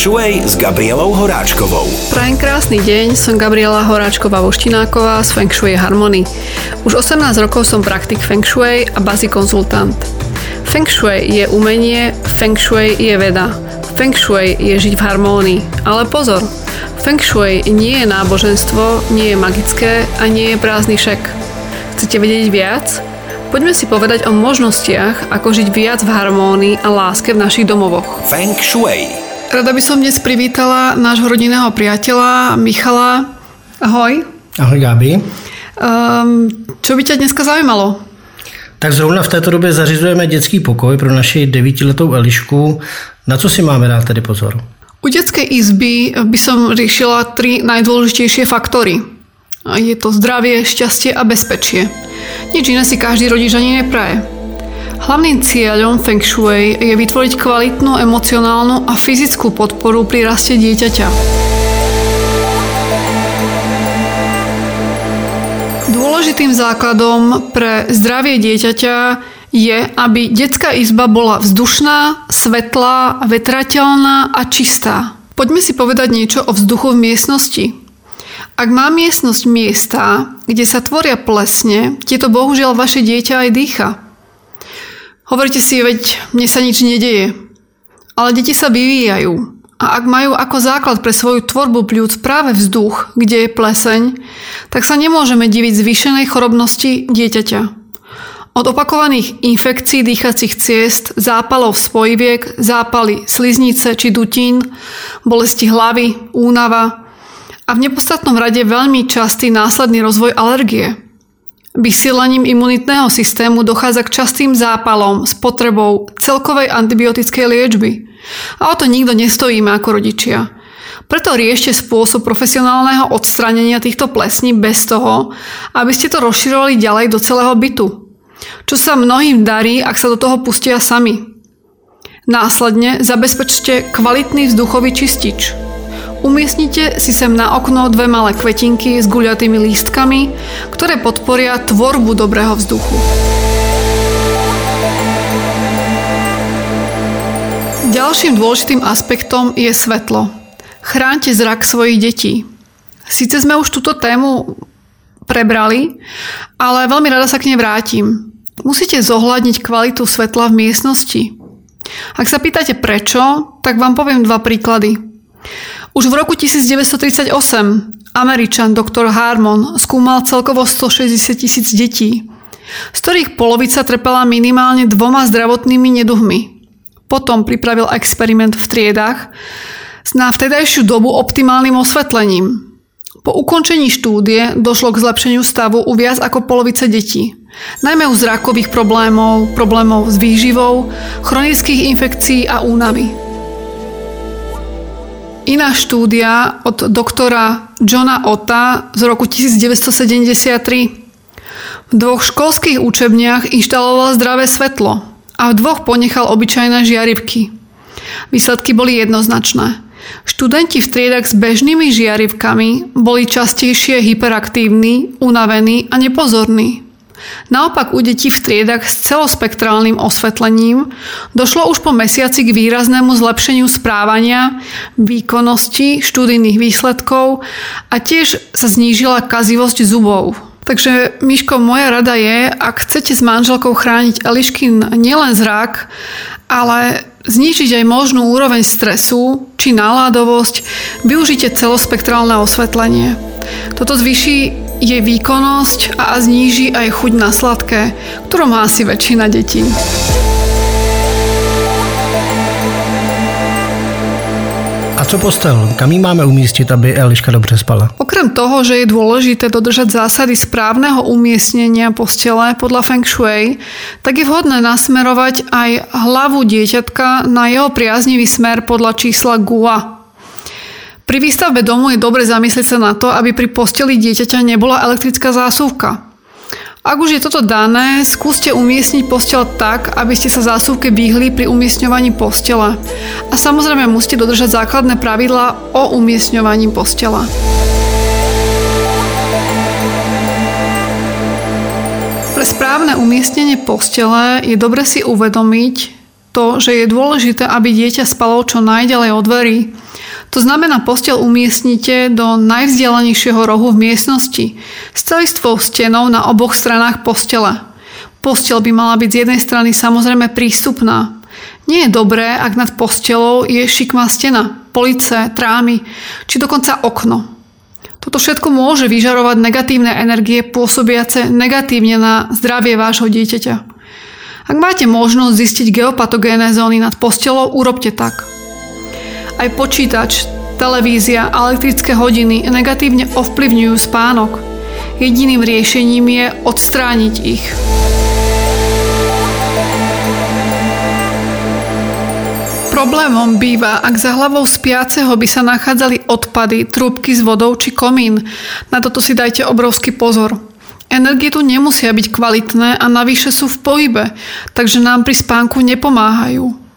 Shui s Gabrielou Horáčkovou. Prajem krásny deň, som Gabriela Horáčková Voštináková z Feng Shui Harmony. Už 18 rokov som praktik Feng Shui a bazi konzultant. Feng Shui je umenie, Feng Shui je veda. Feng Shui je žiť v harmónii. Ale pozor, Feng Shui nie je náboženstvo, nie je magické a nie je prázdny šek. Chcete vedieť viac? Poďme si povedať o možnostiach, ako žiť viac v harmónii a láske v našich domovoch. Feng Shui Rada by som dnes privítala nášho rodinného priateľa Michala. Ahoj. Ahoj Gabi. Um, čo by ťa dneska zaujímalo? Tak zrovna v této době zařizujeme dětský pokoj pro naši devítiletou Elišku. Na co si máme dát tedy pozor? U detskej izby by som riešila tri najdôležitejšie faktory. Je to zdravie, šťastie a bezpečie. Nič iné si každý rodič ani nepraje. Hlavným cieľom Feng Shui je vytvoriť kvalitnú emocionálnu a fyzickú podporu pri raste dieťaťa. Dôležitým základom pre zdravie dieťaťa je, aby detská izba bola vzdušná, svetlá, vetrateľná a čistá. Poďme si povedať niečo o vzduchu v miestnosti. Ak má miestnosť miesta, kde sa tvoria plesne, tieto bohužiaľ vaše dieťa aj dýcha. Hovoríte si, veď mne sa nič nedeje. Ale deti sa vyvíjajú. A ak majú ako základ pre svoju tvorbu pľúc práve vzduch, kde je pleseň, tak sa nemôžeme diviť zvýšenej chorobnosti dieťaťa. Od opakovaných infekcií dýchacích ciest, zápalov spojiviek, zápaly sliznice či dutín, bolesti hlavy, únava a v nepostatnom rade veľmi častý následný rozvoj alergie – Vysielaním imunitného systému dochádza k častým zápalom s potrebou celkovej antibiotickej liečby. A o to nikto nestojíme ako rodičia. Preto riešte spôsob profesionálneho odstranenia týchto plesní bez toho, aby ste to rozširovali ďalej do celého bytu. Čo sa mnohým darí, ak sa do toho pustia sami. Následne zabezpečte kvalitný vzduchový čistič. Umiestnite si sem na okno dve malé kvetinky s guľatými lístkami, ktoré podporia tvorbu dobrého vzduchu. Ďalším dôležitým aspektom je svetlo. Chránte zrak svojich detí. Sice sme už túto tému prebrali, ale veľmi rada sa k nej vrátim. Musíte zohľadniť kvalitu svetla v miestnosti. Ak sa pýtate prečo, tak vám poviem dva príklady. Už v roku 1938 Američan dr. Harmon skúmal celkovo 160 tisíc detí, z ktorých polovica trpela minimálne dvoma zdravotnými neduhmi. Potom pripravil experiment v triedách s na vtedajšiu dobu optimálnym osvetlením. Po ukončení štúdie došlo k zlepšeniu stavu u viac ako polovice detí, najmä u zrakových problémov, problémov s výživou, chronických infekcií a únavy. Iná štúdia od doktora Johna Otta z roku 1973. V dvoch školských učebniach inštaloval zdravé svetlo a v dvoch ponechal obyčajné žiarivky. Výsledky boli jednoznačné. Študenti v triedach s bežnými žiarivkami boli častejšie hyperaktívni, unavení a nepozorní. Naopak u detí v triedach s celospektrálnym osvetlením došlo už po mesiaci k výraznému zlepšeniu správania, výkonnosti, študijných výsledkov a tiež sa znížila kazivosť zubov. Takže, Miško, moja rada je, ak chcete s manželkou chrániť Eliškin nielen zrak, ale znižiť aj možnú úroveň stresu či náládovosť, využite celospektrálne osvetlenie. Toto zvýši jej výkonnosť a zníži aj chuť na sladké, ktorú má asi väčšina detí. A co postel? Kam ji máme umístit, aby Eliška dobře spala? Okrem toho, že je dôležité dodržať zásady správneho umiestnenia postele podľa Feng Shui, tak je vhodné nasmerovať aj hlavu dieťatka na jeho priaznivý smer podľa čísla Gua, pri výstavbe domu je dobre zamyslieť sa na to, aby pri posteli dieťaťa nebola elektrická zásuvka. Ak už je toto dané, skúste umiestniť postel tak, aby ste sa zásuvke vyhli pri umiestňovaní postele. A samozrejme musíte dodržať základné pravidlá o umiestňovaní postela. Pre správne umiestnenie postele je dobre si uvedomiť to, že je dôležité, aby dieťa spalo čo najďalej od dverí, To znamená, postel umiestnite do najvzdialenejšieho rohu v miestnosti s celistvou stenou na oboch stranách postele. Postel by mala byť z jednej strany samozrejme prístupná. Nie je dobré, ak nad postelou je šikmá stena, police, trámy či dokonca okno. Toto všetko môže vyžarovať negatívne energie pôsobiace negatívne na zdravie vášho dieťaťa. Ak máte možnosť zistiť geopatogénne zóny nad postelou, urobte tak. Aj počítač, televízia a elektrické hodiny negatívne ovplyvňujú spánok. Jediným riešením je odstrániť ich. Problémom býva, ak za hlavou spiaceho by sa nachádzali odpady, trúbky s vodou či komín. Na toto si dajte obrovský pozor. Energie tu nemusia byť kvalitné a navyše sú v pohybe, takže nám pri spánku nepomáhajú.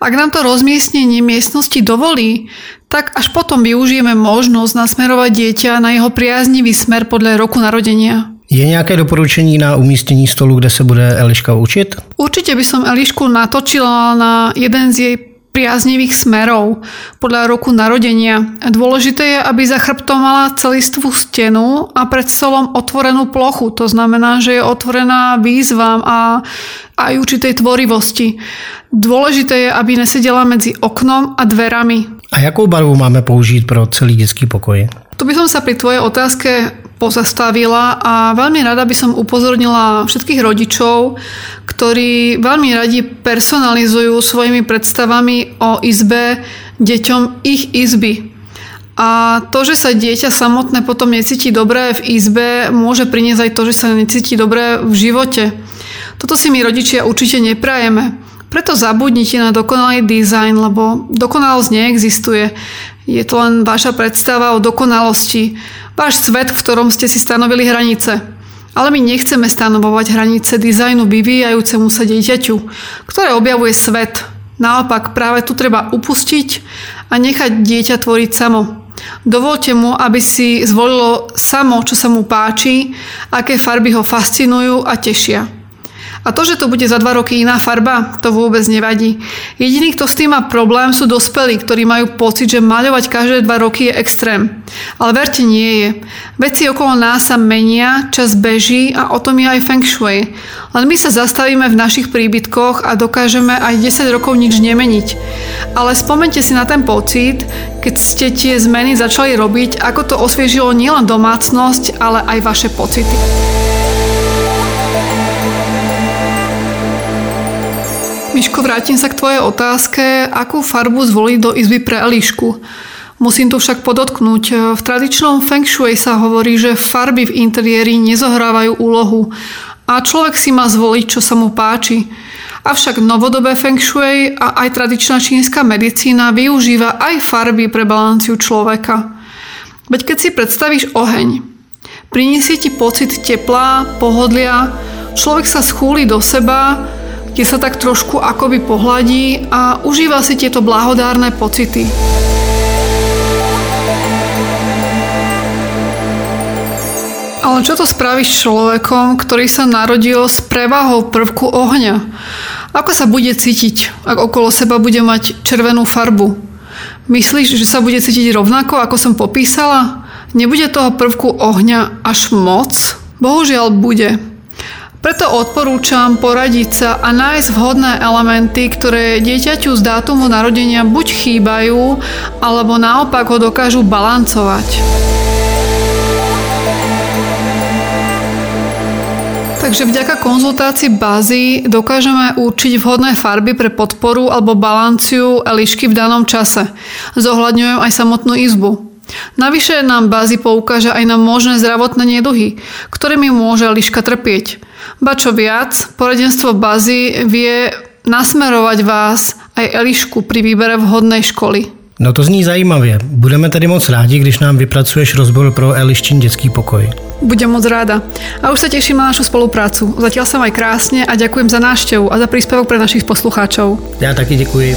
Ak nám to rozmiestnenie miestnosti dovolí, tak až potom využijeme možnosť nasmerovať dieťa na jeho priaznivý smer podľa roku narodenia. Je nějaké doporučení na umístění stolu, kde se bude Eliška učit? Určite by som Elišku natočila na jeden z jej priaznivých smerov podľa roku narodenia. Dôležité je, aby za chrbtom mala celistvú stenu a pred stolom otvorenú plochu. To znamená, že je otvorená výzvam a aj určitej tvorivosti. Dôležité je, aby nesedela medzi oknom a dverami. A jakou barvu máme použít pro celý dětský pokoj? Tu by som sa pri tvojej otázke pozastavila a veľmi rada by som upozornila všetkých rodičov, ktorí veľmi radi personalizujú svojimi predstavami o izbe deťom ich izby. A to, že sa dieťa samotné potom necíti dobre v izbe, môže priniesť aj to, že sa necíti dobre v živote. Toto si my rodičia určite neprajeme. Preto zabudnite na dokonalý dizajn, lebo dokonalosť neexistuje. Je to len vaša predstava o dokonalosti. Váš svet, v ktorom ste si stanovili hranice. Ale my nechceme stanovovať hranice dizajnu vyvíjajúcemu sa dieťaťu, ktoré objavuje svet. Naopak, práve tu treba upustiť a nechať dieťa tvoriť samo. Dovolte mu, aby si zvolilo samo, čo sa mu páči, aké farby ho fascinujú a tešia. A to, že to bude za dva roky iná farba, to vôbec nevadí. Jediný, kto s tým má problém, sú dospelí, ktorí majú pocit, že maľovať každé dva roky je extrém. Ale verte, nie je. Veci okolo nás sa menia, čas beží a o tom je aj Feng Shui. Len my sa zastavíme v našich príbytkoch a dokážeme aj 10 rokov nič nemeniť. Ale spomente si na ten pocit, keď ste tie zmeny začali robiť, ako to osviežilo nielen domácnosť, ale aj vaše pocity. Miško, vrátim sa k tvojej otázke, akú farbu zvoliť do izby pre Elišku. Musím tu však podotknúť, v tradičnom Feng Shui sa hovorí, že farby v interiéri nezohrávajú úlohu a človek si má zvoliť, čo sa mu páči. Avšak novodobé Feng Shui a aj tradičná čínska medicína využíva aj farby pre balanciu človeka. Veď keď si predstavíš oheň, priniesie ti pocit tepla, pohodlia, človek sa schúli do seba, kde sa tak trošku akoby pohľadí a užíva si tieto blahodárne pocity. Ale čo to spravíš človekom, ktorý sa narodil s prevahou prvku ohňa? Ako sa bude cítiť, ak okolo seba bude mať červenú farbu? Myslíš, že sa bude cítiť rovnako, ako som popísala? Nebude toho prvku ohňa až moc? Bohužiaľ bude. Preto odporúčam poradiť sa a nájsť vhodné elementy, ktoré dieťaťu z dátumu narodenia buď chýbajú, alebo naopak ho dokážu balancovať. Takže vďaka konzultácii bázy dokážeme určiť vhodné farby pre podporu alebo balanciu elišky v danom čase. Zohľadňujem aj samotnú izbu. Navyše nám bázy poukáže aj na možné zdravotné neduhy, ktorými môže liška trpieť. Ba čo viac, poradenstvo Bazy vie nasmerovať vás aj Elišku pri výbere vhodnej školy. No to zní zajímavě. Budeme tedy moc rádi, když nám vypracuješ rozbor pro Eliščin detský pokoj. Budem moc ráda. A už sa teším na našu spoluprácu. Zatiaľ sa maj krásne a ďakujem za návštevu a za príspevok pre našich poslucháčov. Já taky děkuji.